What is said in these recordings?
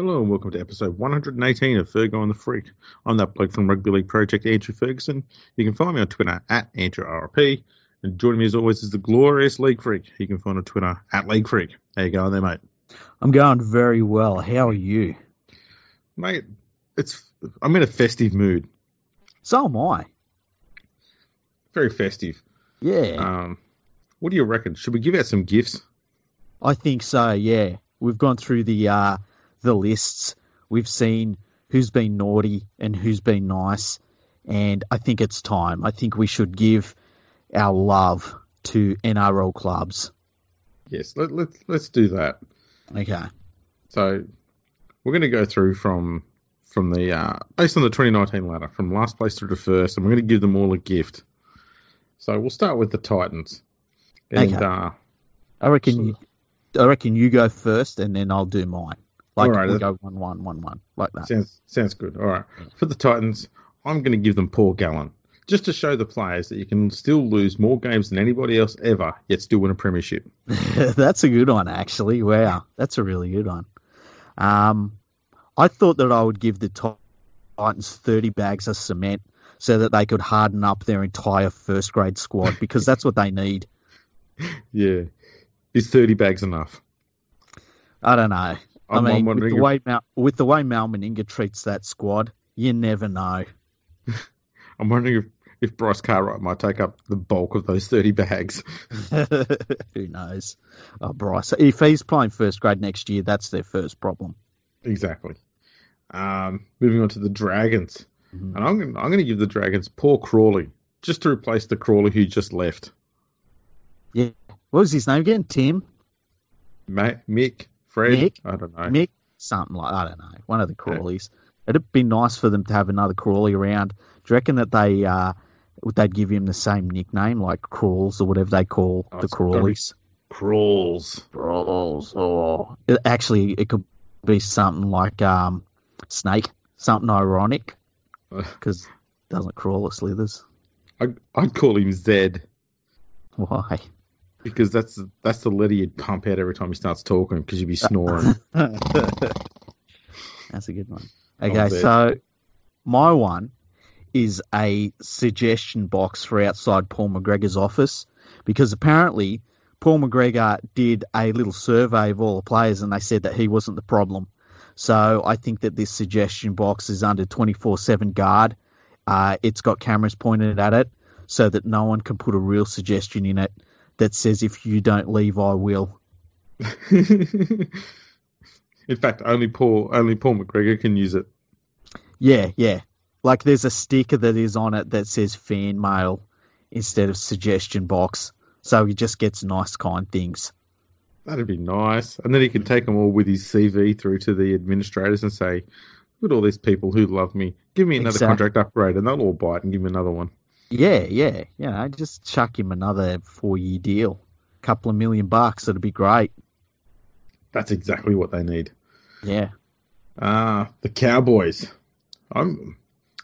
Hello and welcome to episode 118 of Fergo and the Freak. I'm that bloke from Rugby League Project, Andrew Ferguson. You can find me on Twitter at AndrewRP. And joining me as always is the glorious League Freak. You can find on Twitter at League Freak. How you going there, mate? I'm going very well. How are you? Mate, it's I'm in a festive mood. So am I. Very festive. Yeah. Um, what do you reckon? Should we give out some gifts? I think so, yeah. We've gone through the uh, the lists. We've seen who's been naughty and who's been nice. And I think it's time. I think we should give our love to NRL clubs. Yes, let, let, let's do that. Okay. So we're going to go through from from the uh, based on the 2019 ladder from last place through to first, and we're going to give them all a gift. So we'll start with the Titans, and Okay. uh, I reckon So- you, I reckon you go first and then I'll do mine. Like All right, we go one one one one like that. sounds sounds good. All right, for the Titans, I'm going to give them Paul Gallen just to show the players that you can still lose more games than anybody else ever, yet still win a premiership. that's a good one, actually. Wow, that's a really good one. Um, I thought that I would give the Titans 30 bags of cement so that they could harden up their entire first grade squad because that's what they need. Yeah, is 30 bags enough? I don't know. I I'm, mean, I'm with the, if- way Mal, with the way Mal Meninga treats that squad, you never know. I'm wondering if, if Bryce Cartwright might take up the bulk of those 30 bags. Who knows? Oh, Bryce. If he's playing first grade next year, that's their first problem. Exactly. Um, moving on to the Dragons, Mhm. and I'm going I'm going to give the Dragons Paul Crawley just to replace the Crawley who just left. Yeah. What was his name again? Tim? Ma- Mick, Fred, Mick? I don't know. Mick, something like I don't know, one of the Crawleys. It'd be nice for them to have another Crawley around. Do you reckon that they uh, would they'd give him the same nickname like Crawls or whatever they call Oh, the it's gotta be- Crawleys? Crawls. Crawls. Oh, it, actually, it could be something like um, Snake, something ironic because doesn't crawl or slithers. I, I'd call him Zed Why? Because that's that's the letter you'd pump out every time he starts talking because you'd be snoring. That's a good one. Oh, Okay, so my one is a suggestion box for outside Paul McGregor's office because apparently Paul McGregor did a little survey of all the players and they said that he wasn't the problem. So I think that this suggestion box is under 24 7 guard. Uh, it's got cameras pointed at it so that no one can put a real suggestion in it that says, if you don't leave, I will. In fact, only Paul only Paul McGregor can use it. Yeah, yeah. Like there's a sticker that is on it that says fan mail instead of suggestion box. So he just gets nice, kind things. That'd be nice. And then he can take them all with his CV through to the administrators and say, "Look at all these people who love me. Give me another Exact- contract upgrade," and they'll all buy it and give me another one. Yeah, yeah. You know, just chuck him another four year deal. a Couple of million bucks, it'd be great. That's exactly what they need. Yeah. Ah, the Cowboys. I'm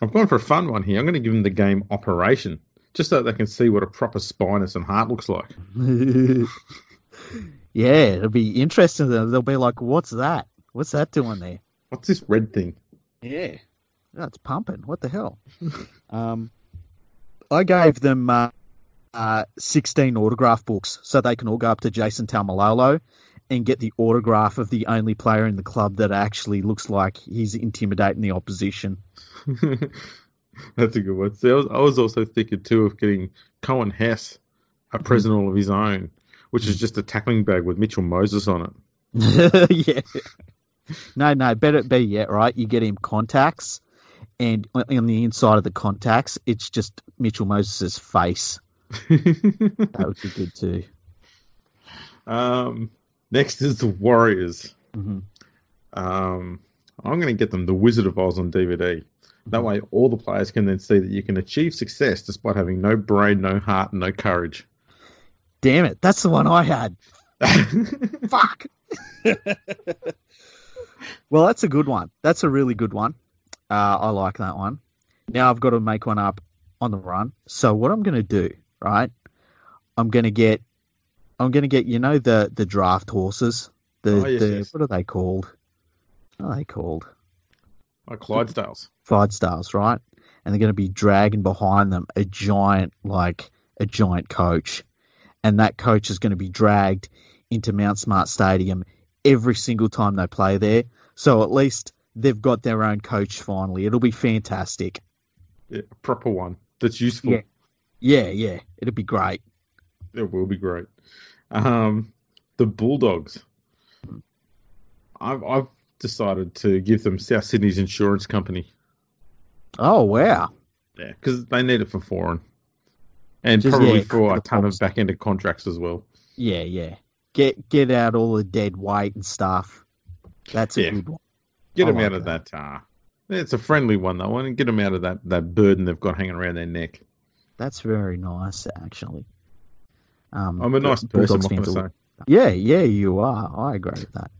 I've gone for a fun one here. I'm going to give them the game Operation, just so they can see what a proper spinous and heart looks like. yeah, it'll be interesting. They'll they'll be like, what's that? What's that doing there? What's this red thing? Yeah. That's pumping. What the hell? um, I gave them uh, uh, 16 autograph books so they can all go up to Jason Taumalolo and get the autograph of the only player in the club that actually looks like he's intimidating the opposition. That's a good one. See, I was, I was also thinking too of getting Coen Hess a present all of his own, which is just a tackling bag with Mitchell Moses on it. yeah. No, no, better be yet, right. You get him contacts, and on the inside of the contacts, it's just Mitchell Moses' face. That would be good too. um, next is the Warriors. hmm Um, I'm going to get them the Wizard of Oz on DVD. That way, all the players can then see that you can achieve success despite having no brain, no heart, and no courage. Damn it, that's the one I had. Fuck. well, that's a good one. That's a really good one. Uh, I like that one. Now I've got to make one up on the run. So what I'm going to do, right? I'm going to get, I'm going to get, you know, the the draft horses. The, Oh, yes, the yes. what are they called? What are they called? Like Clydesdales. Clydesdales, right? And they're going to be dragging behind them a giant, like a giant coach, and that coach is going to be dragged into Mount Smart Stadium every single time they play there. So at least they've got their own coach finally. It'll be fantastic. Yeah, a proper one that's useful. Yeah. Yeah, yeah, it'll be great. It will be great. Um, the Bulldogs. I've I've decided to give them South Sydney's insurance company. Oh wow! Yeah, because they need it for foreign, and Just, probably yeah, for a ton of back end contracts as well. Yeah, yeah. Get get out all the dead weight and stuff. That's a Yeah. good one. Get I them like out of that. uh, it's a friendly one though, and get them out of that that burden they've got hanging around their neck. That's very nice, actually. Um, I'm a nice person. Bulldogs What I fans will- say? Yeah, yeah, you are. I agree with that.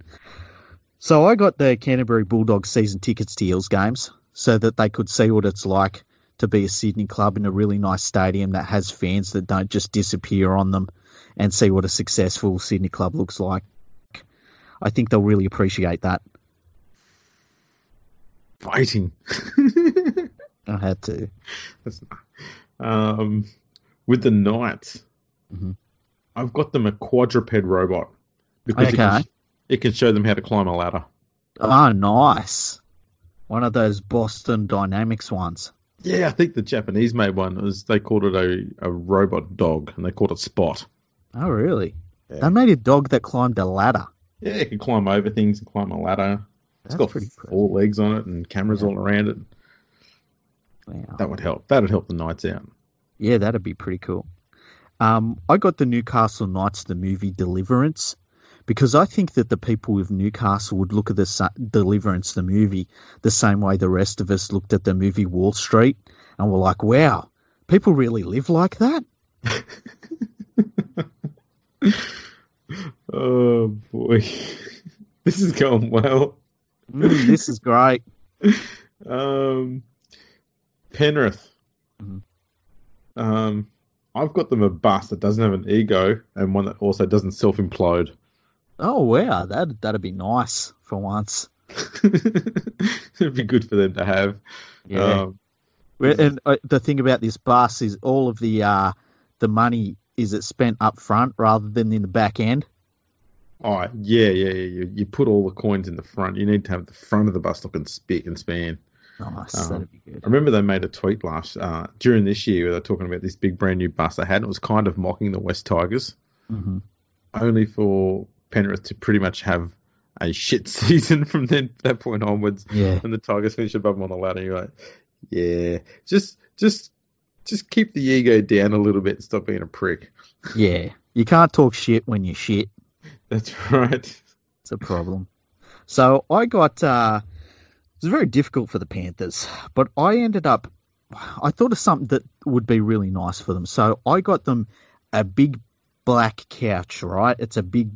So I got the Canterbury Bulldogs season tickets to Eels games so that they could see what it's like to be a Sydney club in a really nice stadium that has fans that don't just disappear on them and see what a successful Sydney club looks like. I think they'll really appreciate that. Fighting. I had to. That's um, with the Knights, Mhm. I've got them a quadruped robot because it, can, it can show them how to climb a ladder. Oh, nice. One of those Boston Dynamics ones. Yeah, I think the Japanese made one. Was they called it a, a robot dog, and they called it Spot. Oh, really? Yeah. They made a dog that climbed a ladder. Yeah, it can climb over things and climb a ladder. It's That's got pretty cool. legs on it and cameras Yeah. all around it. Wow. That would help. That'd help the Knights out. Yeah, that'd be pretty cool. Um, I got the Newcastle Knights the movie Deliverance because I think that the people with Newcastle would look at the sa- Deliverance the movie the same way the rest of us looked at the movie Wall Street and were like, "Wow, people really live like that." Oh boy, this is going well. Mm, this is great. Um, Penrith. Mhm. Um, I've got them a bus that doesn't have an ego and one that also doesn't self implode. Oh wow, that that'd be nice for once. It'd be good for them to have. Yeah. Um, And uh, the thing about this bus is all of the uh, the money is it spent up front rather than in the back end. Oh yeah, yeah, yeah. You, you put all the coins in the front. You need to have the front of the bus looking spick and span. Nice, Um, that'd be good. I remember they made a tweet last uh, during this year where they're talking about this big brand new bus they had. And it was kind of mocking the West Tigers, hmm only for Penrith to pretty much have a shit season from then that point onwards. Yeah, And the Tigers finish above them on the ladder. You're like, yeah, just just just keep the ego down a little bit and stop being a prick. yeah. You can't talk shit when you're shit. That's right. It's a problem. So I got. Uh, it was very difficult for the Panthers, but I ended up. I thought of something that would be really nice for them. So I got them a big black couch. Right, it's a big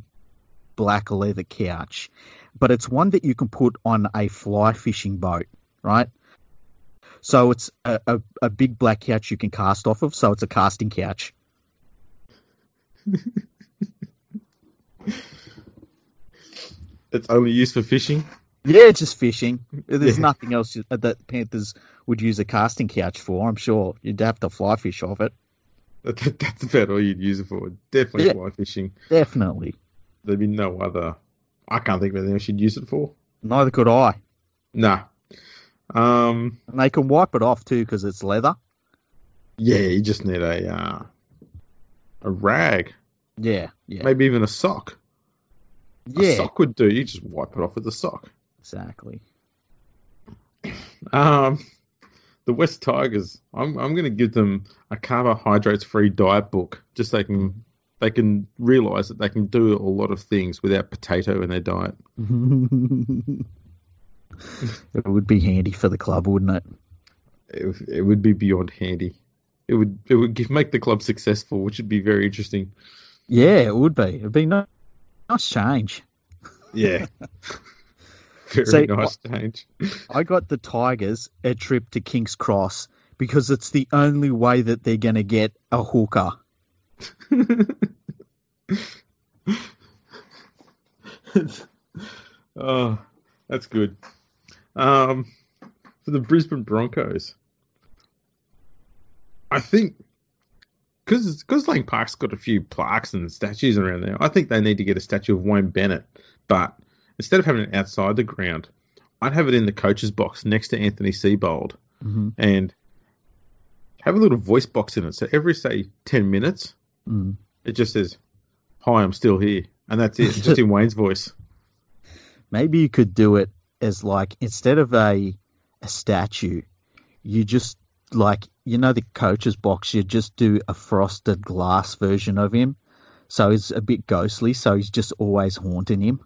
black leather couch, but it's one that you can put on a fly fishing boat. Right. So it's a, a, a big black couch you can cast off of. So it's a casting couch. It's only used for fishing. Yeah, just fishing. There's Yeah. nothing else that Panthers would use a casting couch for. I'm sure you'd have to fly fish off it. That- that's about all you'd use it for. Definitely Yeah. fly fishing. Definitely. There'd be no other. I can't think of anything else you'd use it for. Neither could I. Nah. Um. And they can wipe it off too because it's leather. Yeah, you just need a uh, a rag, Yeah, yeah, maybe even a sock. Yeah. A sock would do. You just wipe it off with a sock. Exactly. Um, the West Tigers. I'm I'm going to give them a carbohydrates free diet book, just so they can they can realize that they can do a lot of things without potato in their diet. it would be handy for the club, wouldn't it? It, would- it would be beyond handy. It would it would give, make the club successful, which would be very interesting. Yeah, it would be. It'd be no, nice change. Yeah. very See, nice change. I got the Tigers a trip to King's Cross because it's the only way that they're going to get a hooker. oh, That's good. Um, for the Brisbane Broncos, I think because because Lang Park's got a few plaques and statues around there, I think they need to get a statue of Wayne Bennett. But instead of having it outside the ground, I'd have it in the coach's box next to Anthony Seibold hmm and have a little voice box in it. So every say ten minutes, Mm. it just says, "Hi, I'm still here," and that's it, just in Wayne's voice. Maybe you could do it as like instead of a a statue, you just like you know the coach's box. You just do a frosted glass version of him, so he's a bit ghostly. So he's just always haunting him.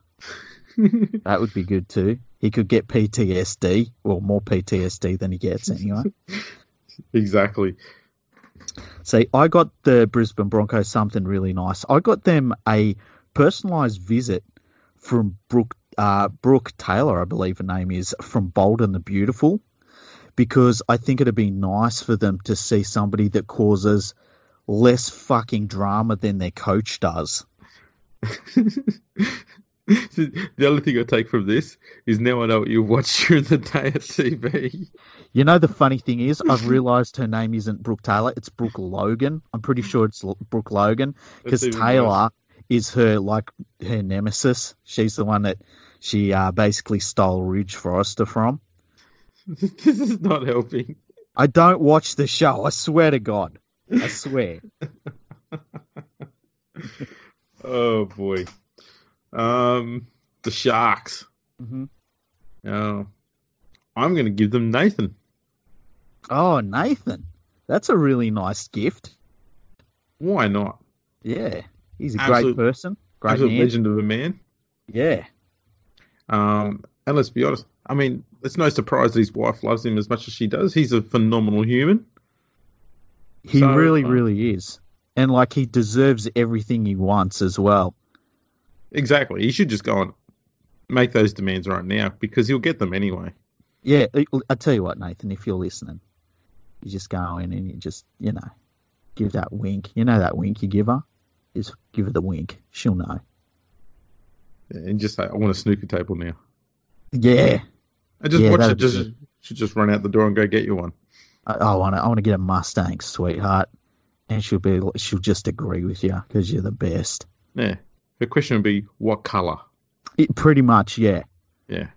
That would be good too. He could get PTSD, or more PTSD than he gets anyway. exactly. See, I got the Brisbane Broncos something really nice. I got them a personalised visit from Brooke uh, Brooke Taylor, I believe her name is, from Bold and the Beautiful, because I think it'd be nice for them to see somebody that causes less fucking drama than their coach does. the only thing I take from this is now I know what you watch during the day at TV. You know, the funny thing is, I've realised her name isn't Brooke Taylor, it's Brooke Logan. I'm pretty sure it's Brooke Logan because Taylor is her like her nemesis. She's the one that she uh, basically stole Ridge Forrester from. this is not helping. I don't watch the show. I swear to God. I swear. Oh boy. Um, the Sharks. Mm-hmm. Oh, I'm going to give them Nathan. Oh, Nathan, that's a really nice gift. Why not? Yeah, he's a Absolute- great person, great Absolute man. legend of a man. Yeah, Um, and let's be honest. I mean, it's no surprise that his wife loves him as much as she does. He's a phenomenal human. he So, really, uh, really is, and like he deserves everything he wants as well. Exactly. He should just go and make those demands right now because he'll get them anyway. Yeah, I- tell you what, Nathan, if you're listening, you just go in and you just, you know, give that wink. You know that wink you give her? Just give her the wink. She'll know. And just say, I want a snooker table now. Yeah, And just Yeah, watch it just good. should just run out the door and go get you one. I, I want to. I want to get a Mustang, sweetheart, and she'll be. She'll just agree with you because you're the best. Yeah. Her question would be, what colour? It, pretty much, yeah, Yeah.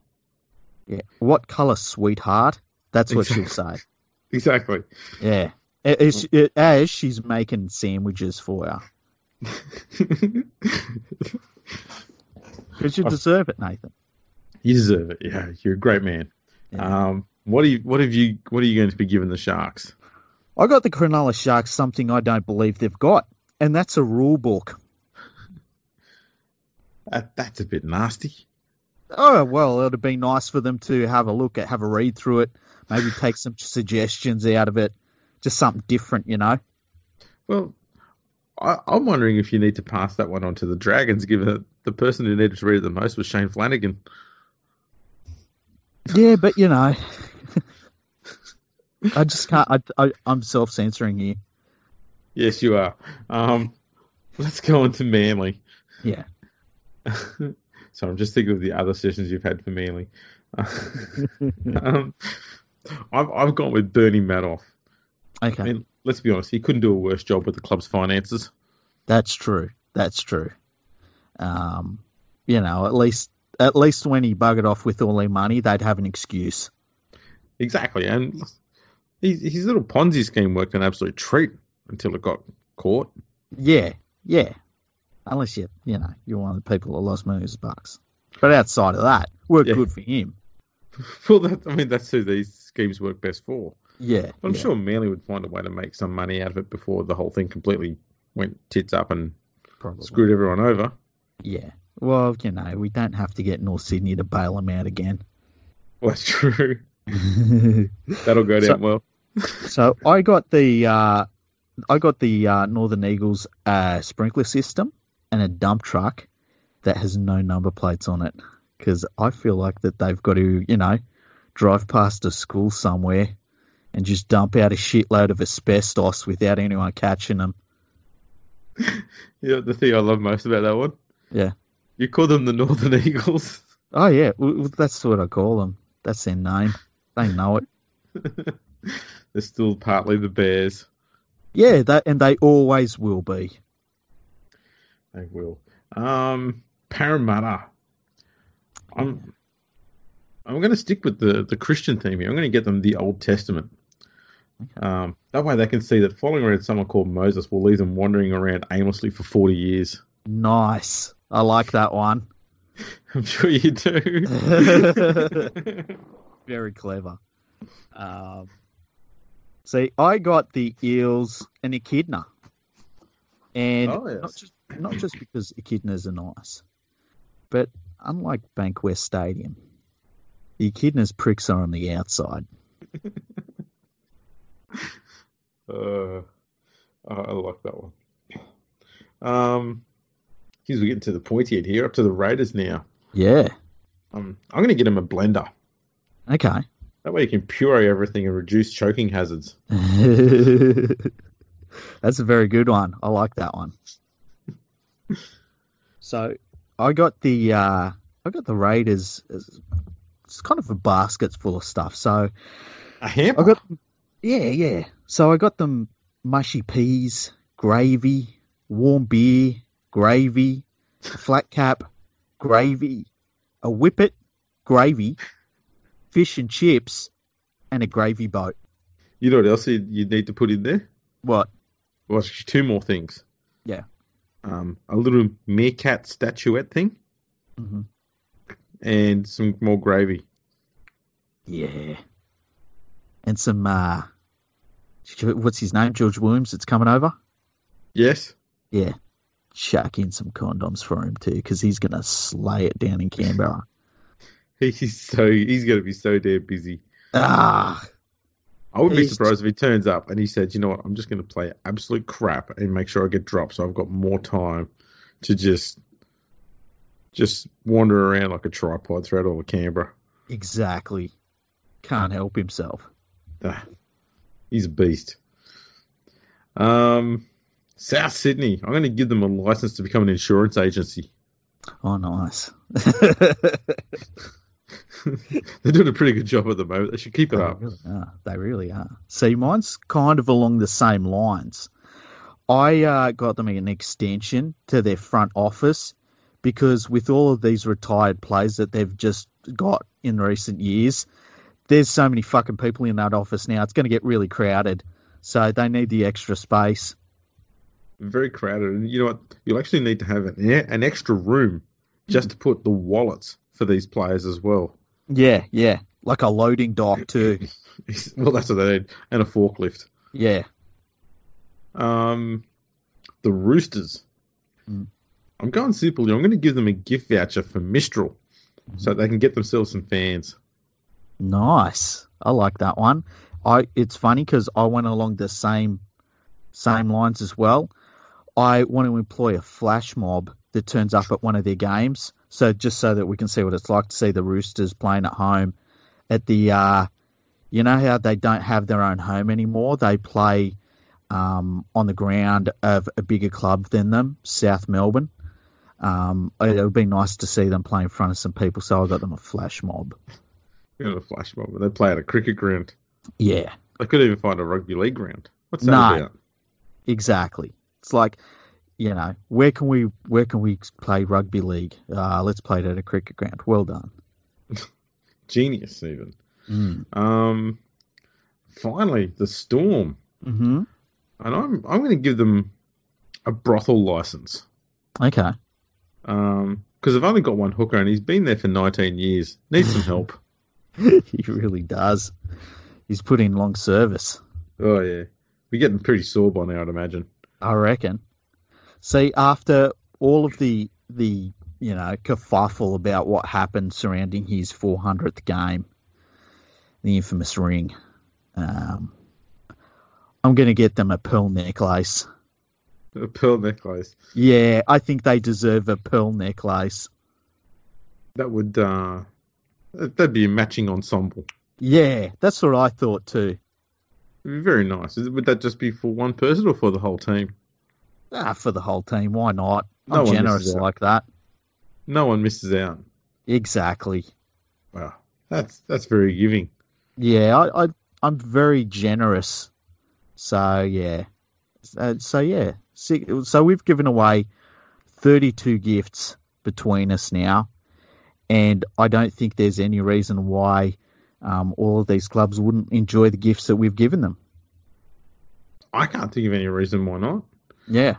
yeah. What color, sweetheart? That's what she'll say. Exactly. Yeah, as, as she's making sandwiches for you, because you deserve it, Nathan. You deserve it. Yeah, you're a great man. Yeah. Um, what are you? What have you? What are you going to be giving the Sharks? I got the Cronulla Sharks something I don't believe they've got, and that's a rule book. That, that's a bit nasty. Oh well, it'd be nice for them to have a look at, have a read through it, maybe take some suggestions out of it, just something different, you know. Well, I, I'm wondering if you need to pass that one on to the Dragons, given that the person who needed to read it the most was Shane Flanagan. Yeah, but you know, I just can't. I, I I'm self censoring here. Yes, you are. Um, let's go on to Manly. Yeah. so I'm just thinking of the other sessions you've had for Manly. um, I've, I've gone with Bernie Madoff. Okay, I mean, let's be honest, he couldn't do a worse job with the club's finances. that's true. That's true. Um, you know, at least at least when he buggered off with all their money, they'd have an excuse. Exactly, and his, his little Ponzi scheme worked an absolute treat until it got caught. Yeah, yeah. Unless you, you know, you're one of the people that lost millions of bucks. But outside of that, worked Yeah. good for him. Well, that, I mean, that's who these schemes work best for. Yeah. I'm yeah. sure Manly would find a way to make some money out of it before the whole thing completely went tits up and Probably. screwed everyone over. Yeah. Well, you know, we don't have to get North Sydney to bail them out again. Well, that's true. That'll go down So- well. so I got the uh, I got the uh, Northern Eagles uh, sprinkler system and a dump truck that has no number plates on it because I feel like that they've got to you know drive past a school somewhere and just dump out a shitload of asbestos without anyone catching them. Yeah, the thing I love most about that one. Yeah. You call them the Northern Eagles. Oh yeah, w- w- that's what I call them. That's their name. They know it. They're still partly the Bears. Yeah, that and they always will be. They will. Um, Parramatta. I'm I'm going to stick with the, the Christian theme here. I'm going to get them the Old Testament. Um, that way they can see that following around someone called Moses will leave them wandering around aimlessly for 40 years. Nice. I like that one. I'm sure you do. Very clever. Um, see, I got the Eels and Echidna. And Oh, yes. not just not just because Echidnas are nice, but unlike Bankwest Stadium, the Echidna's pricks are on the outside. Uh, I I like that one. Um, we're getting to the pointy end here. Up to the Raiders now. Yeah. Um, I'm going to get him a blender. Okay. That way you can puree everything and reduce choking hazards. That's a very good one. I like that one. So I got the uh, I got the Raiders. It's kind of a baskets full of stuff. So A hamper. I got yeah yeah. So I got them mushy peas, gravy, warm beer, gravy, flat cap, gravy, a whippet, gravy, fish and chips, and a gravy boat. You know what else you, you need to put in there? What? Well, actually, two more things. Yeah. Um, a little meerkat statuette thing mm-hmm. and some more gravy. Yeah. And some, uh, what's his name? George Williams that's coming over? Yes. Yeah. Chuck in some condoms for him too, because he's going to slay it down in Canberra. He's so he's going to be so damn busy. ah, I wouldn't be surprised if he turns up and he said, "You know what? I'm just going to play absolute crap and make sure I get dropped, so I've got more time to just just wander around like a tripod throughout all of Canberra." exactly. Can't help himself. Ah, he's a beast. Um, South Sydney. I'm going to give them a license to become an insurance agency. Oh, nice. They're doing a pretty good job at the moment. They should keep it They up. really are. They really are. See, mine's kind of along the same lines. I uh, got them an extension to their front office because with all of these retired players that they've just got in recent years, there's so many fucking people in that office now. It's going to get really crowded. So they need the extra space. Very crowded, and you know what? You'll actually need to have an, an extra room just to put the wallets for these players as well. Yeah, yeah. Like a loading dock, too. well, that's what they need, and a forklift. Yeah. Um, the Roosters. Mm. I'm going simple. here. I'm going to give them a gift voucher for Mistral, so they can get themselves some fans. Nice. I like that one. I it's funny because I went along the same same lines as well. I want to employ a flash mob that turns up at one of their games, so just so that we can see what it's like to see the Roosters playing at home at the. Uh, you know how they don't have their own home anymore. They play um, on the ground of a bigger club than them, South Melbourne. Um, it would be nice to see them play in front of some people, so I got them a flash mob. A flash mob. They play at a cricket ground. Yeah, They could even find a rugby league ground. What's that No. about? Exactly. It's like, you know, where can we where can we play rugby league? Uh, let's play it at a cricket ground. Well done. Genius, even. Mm. Um, finally, the Storm, Mm-hmm. and I'm I'm going to give them a brothel license. Okay. Um, because I've only got one hooker, and he's been there for 19 years. Needs some help. he really does. He's put in long service. Oh yeah, we're getting pretty sore by now, I'd imagine. I reckon. See, after all of the the you know kerfuffle about what happened surrounding his 400th game, the infamous ring, um, I'm going to get them a pearl necklace. A pearl necklace. Yeah, I think they deserve a pearl necklace. That would uh, that'd be a matching ensemble. Yeah, that's what I thought too. It'd be very nice. Would that just be for one person or for the whole team? Ah, for the whole team, why not? No I'm one generous like that. No one misses out. Exactly. Wow, that's that's very giving. Yeah, I, I I'm very generous. So yeah, uh, so yeah, so we've given away 32 gifts between us now, and I don't think there's any reason why um, all of these clubs wouldn't enjoy the gifts that we've given them. I can't think of any reason why not. Yeah.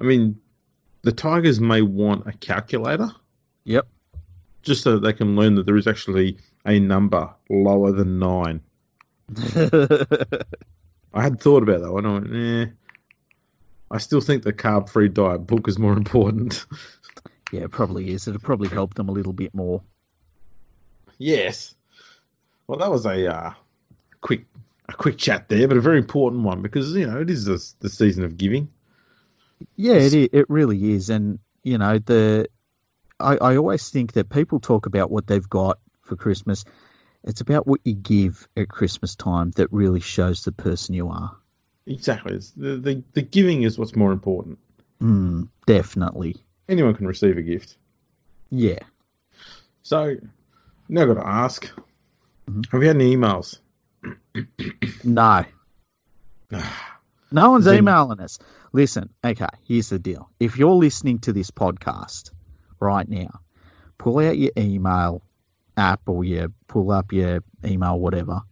I mean, the Tigers may want a calculator. Yep. Just so that they can learn that there is actually a number lower than nine. I had thought about that one. I went, eh. I still think the carb free diet book is more important. yeah, it probably is. It'll probably help them a little bit more. Yes. Well, that was a uh, quick a quick chat there, but a very important one because you know it is the, the season of giving. Yeah, it it really is, and you know the I, I always think that people talk about what they've got for Christmas. It's about what you give at Christmas time that really shows the person you are. Exactly, the, the the giving is what's more important. Mm, definitely. Anyone can receive a gift. Yeah. So now I've got to ask. Mm-hmm. Have you had any emails? no. no one's then... emailing us. Listen, okay, here's the deal. If you're listening to this podcast right now, pull out your email app or you pull up your email, whatever,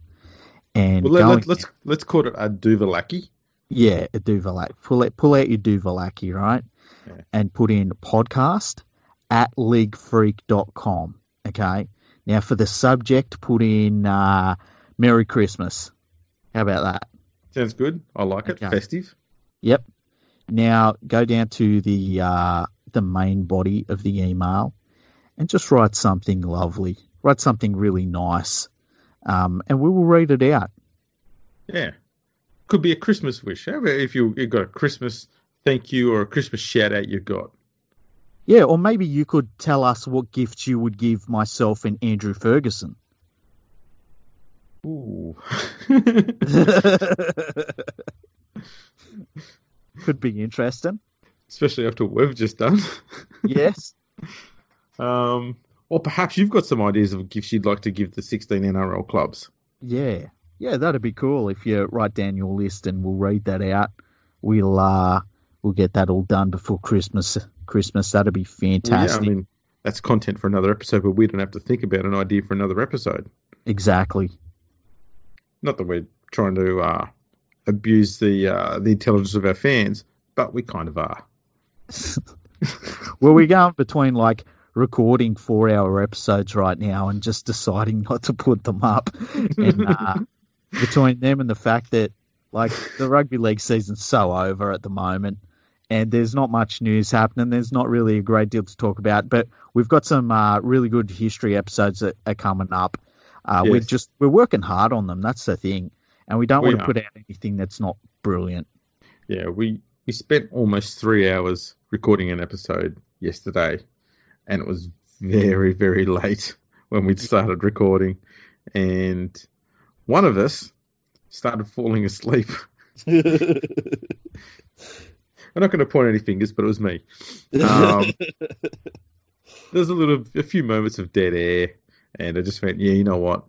and well, let, us let's, let's call it a Duvalaki. Yeah, a Duvalaki. Pull it, pull out your Duvalaki, right, yeah. and put in podcast at leaguefreak.com. Okay. Now for the subject, put in uh, Merry Christmas. How about that? Sounds good. I like it. Okay. Festive. Yep. Now go down to the uh, the main body of the email and just write something lovely. Write something really nice, um, and we will read it out. Yeah, could be a Christmas wish. If you you got a Christmas thank you or a Christmas shout out you've got? Yeah, or maybe you could tell us what gifts you would give myself and Andrew Ferguson. Ooh. Could be interesting. Especially after what we've just done. yes. Um, or perhaps you've got some ideas of gifts you'd like to give the 16 NRL clubs. Yeah. Yeah, that'd be cool if you write down your list and we'll read that out. We'll uh we'll get that all done before Christmas. Christmas, that'd be fantastic. Well, yeah, I mean, that's content for another episode, but we don't have to think about an idea for another episode. Exactly. Not that we're trying to uh, abuse the uh, the intelligence of our fans, but we kind of are. well, we're going between like recording four hour episodes right now and just deciding not to put them up. And uh, between them and the fact that like the rugby league season's so over at the moment and there's not much news happening. There's not really a great deal to talk about, but we've got some uh, really good history episodes that are coming up. Uh, yes. We're just we're working hard on them. That's the thing, and we don't we want to put out anything that's not brilliant. Yeah, we we spent almost three hours recording an episode yesterday, and it was very very late when we started recording, and one of us started falling asleep. I'm not going to point any fingers, but it was me. Um, there's a little, a few moments of dead air, and I just went, yeah, you know what?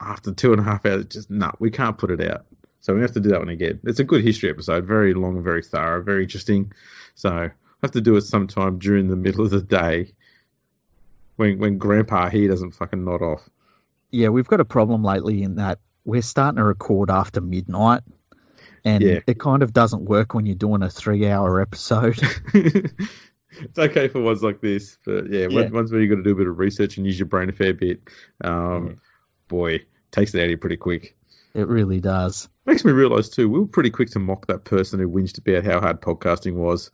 After two and a half hours, just no, nah, we can't put it out. So we have to do that one again. It's a good history episode, very long, very thorough, very interesting. So I have to do it sometime during the middle of the day when when Grandpa here doesn't fucking nod off. Yeah, we've got a problem lately in that we're starting to record after midnight, and yeah. it kind of doesn't work when you're doing a three-hour episode. it's okay for ones like this, but yeah, yeah. ones where you got to do a bit of research and use your brain a fair bit. Um, yeah. Boy, takes it out of you pretty quick. It really does. Makes me realise too, we were pretty quick to mock that person who whinged about how hard podcasting was.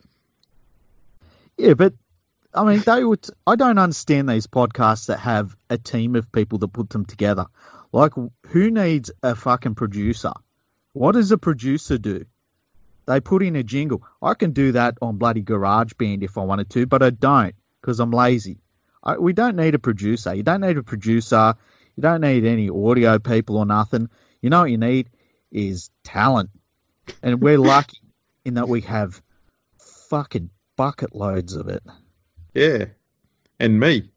Yeah, but I mean, they would. I don't understand these podcasts that have a team of people that put them together. Like, who needs a fucking producer? What does a producer do? They put in a jingle. I can do that on bloody GarageBand if I wanted to, but I don't because I'm lazy. I, we don't need a producer. You don't need a producer. You don't need any audio people or nothing. You know what you need is talent. And we're lucky in that we have fucking bucket loads of it. Yeah. And me.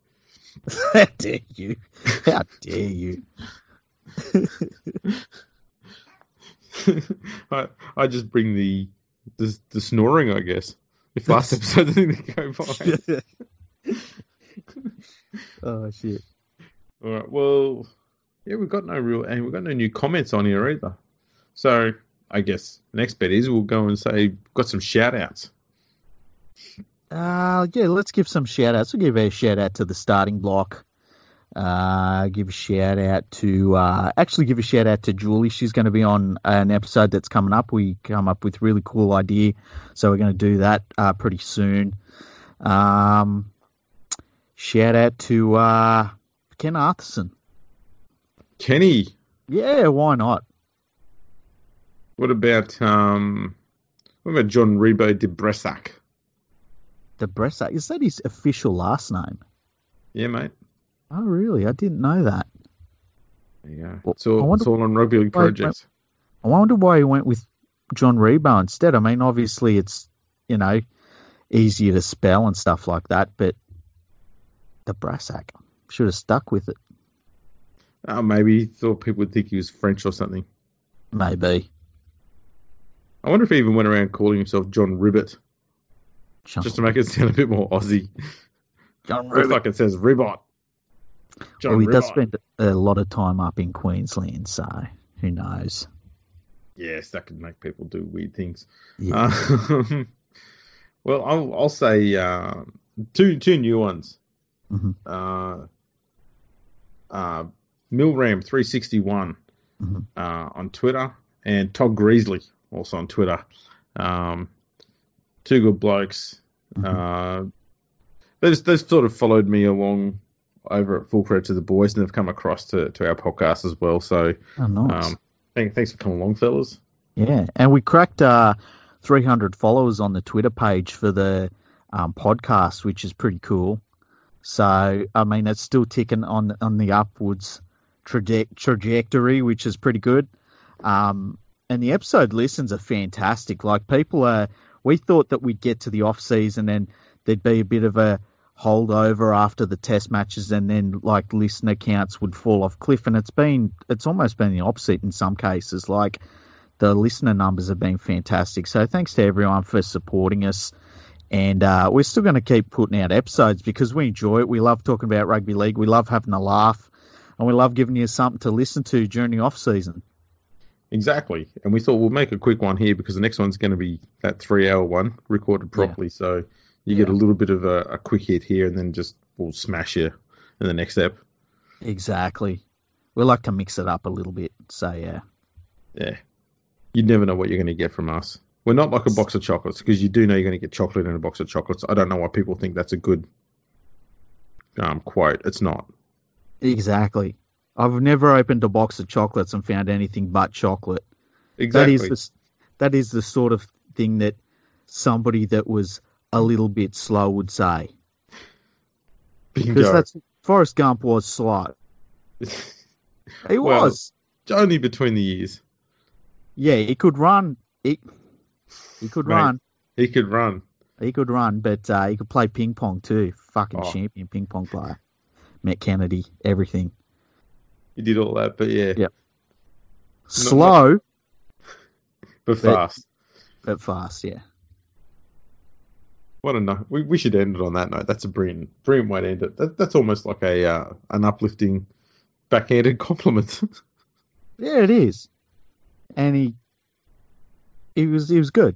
How dare you? How dare you? I I just bring the the, the snoring, I guess. If last episode didn't go by. oh shit. All right. Well, yeah, we've got no real, and we've got no new comments on here either. So I guess the next bet is we'll go and say we've got some shout outs. Uh, yeah, let's give some shout outs. We'll give a shout out to the starting block. Uh, give a shout out to, uh, actually give a shout out to Julie. She's going to be on an episode that's coming up. We come up with really cool idea. So we're going to do that, uh, pretty soon. Um, shout out to, uh, Ken Arthurson. Kenny, Yeah, why not? what about um, what about John Ribot de Bresac? De Bressa. Is that his official last name? Yeah, mate. Oh, really? I didn't know that. There you go. Well, It's all, wonder- it's all on rugby league projects. I wonder why he went with John Ribot instead. I mean, obviously it's, you know, easier to spell and stuff like that, but the Brassac should have stuck with it. Oh, maybe he thought people would think he was French or something. Maybe. I wonder if he even went around calling himself John Ribbit John, just to make it sound a bit more Aussie. John Looks like it says Ribbot. John Well, he does spend a lot of time up in Queensland, so who knows? Yes, that could make people do weird things. Yeah. Um, well, I'll, I'll say uh, two two new ones. Mhm. Uh, uh, Milram three sixty one Mhm. uh, on Twitter and Todd Greasley also on Twitter. Um, two good blokes. Mhm. Uh, they've, they've sort of followed me along over at Full Credit to the Boys and they've come across to, to our podcast as well. So oh, nice. um, thank, thanks for coming along, fellas. Yeah, and we cracked uh, 300 followers on the Twitter page for the um, podcast, which is pretty cool. So, I mean, it's still ticking on on the upwards traje- trajectory, which is pretty good. Um, and the episode listens are fantastic. Like people are, we thought that we'd get to the off season and there'd be a bit of a holdover after the test matches, and then like listener counts would fall off cliff. And it's been, it's almost been the opposite in some cases. Like the listener numbers have been fantastic. So thanks to everyone for supporting us. And uh, we're still going to keep putting out episodes because we enjoy it. We love talking about rugby league. We love having a laugh, and we love giving you something to listen to during the off season. Exactly. And we thought we'll make a quick one here because the next one's going to be that three hour one recorded properly. So you get a little bit of a, a quick hit here and then just we'll smash you in the next step. Exactly. We like to mix it up a little bit. So yeah, Yeah. You never know what you're going to get from us. We're not like a box of chocolates because you do know you're going to get chocolate in a box of chocolates. I don't know why people think that's a good um, quote. It's not. exactly. I've never opened a box of chocolates and found anything but chocolate. Exactly. That is the, that is the sort of thing that somebody that was a little bit slow would say. Because that's Forrest Gump was slow. He Well- was. only between the years. Yeah, he could run. He, he could Mate. run. He could run. He could run, but uh, he could play ping pong too. Fucking Oh. champion ping pong player. Met Kennedy, everything. He did all that, but yeah, Yeah. Slow, but But- fast. but fast, yeah. What a note. We, we should end it on that note. That's a brilliant, brilliant way to end it. That, that's almost like a uh, an uplifting, backhanded compliment. Yeah, it is. And he he was he was good.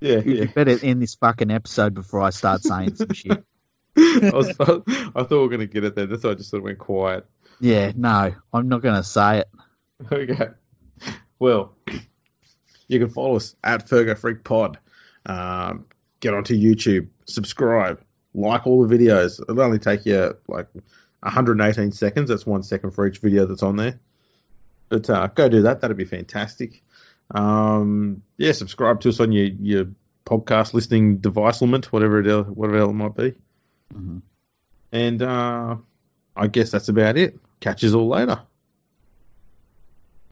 yeah, You yeah. better end this fucking episode before I start saying some shit. I, was, I thought we were going to get it there. That's why I just sort of went quiet. Yeah, no, I'm not going to say it. Okay. Well, you can follow us at Fergo Freak Pod. Um, get onto YouTube, subscribe, like all the videos. It'll only take you like 118 seconds. That's one second for each video that's on there. But uh, go do that. That'd be fantastic. Um, yeah, subscribe to us on your, your podcast listening device limit, whatever it whatever it might be. Mhm. And uh, I guess that's about it. Catch us all later.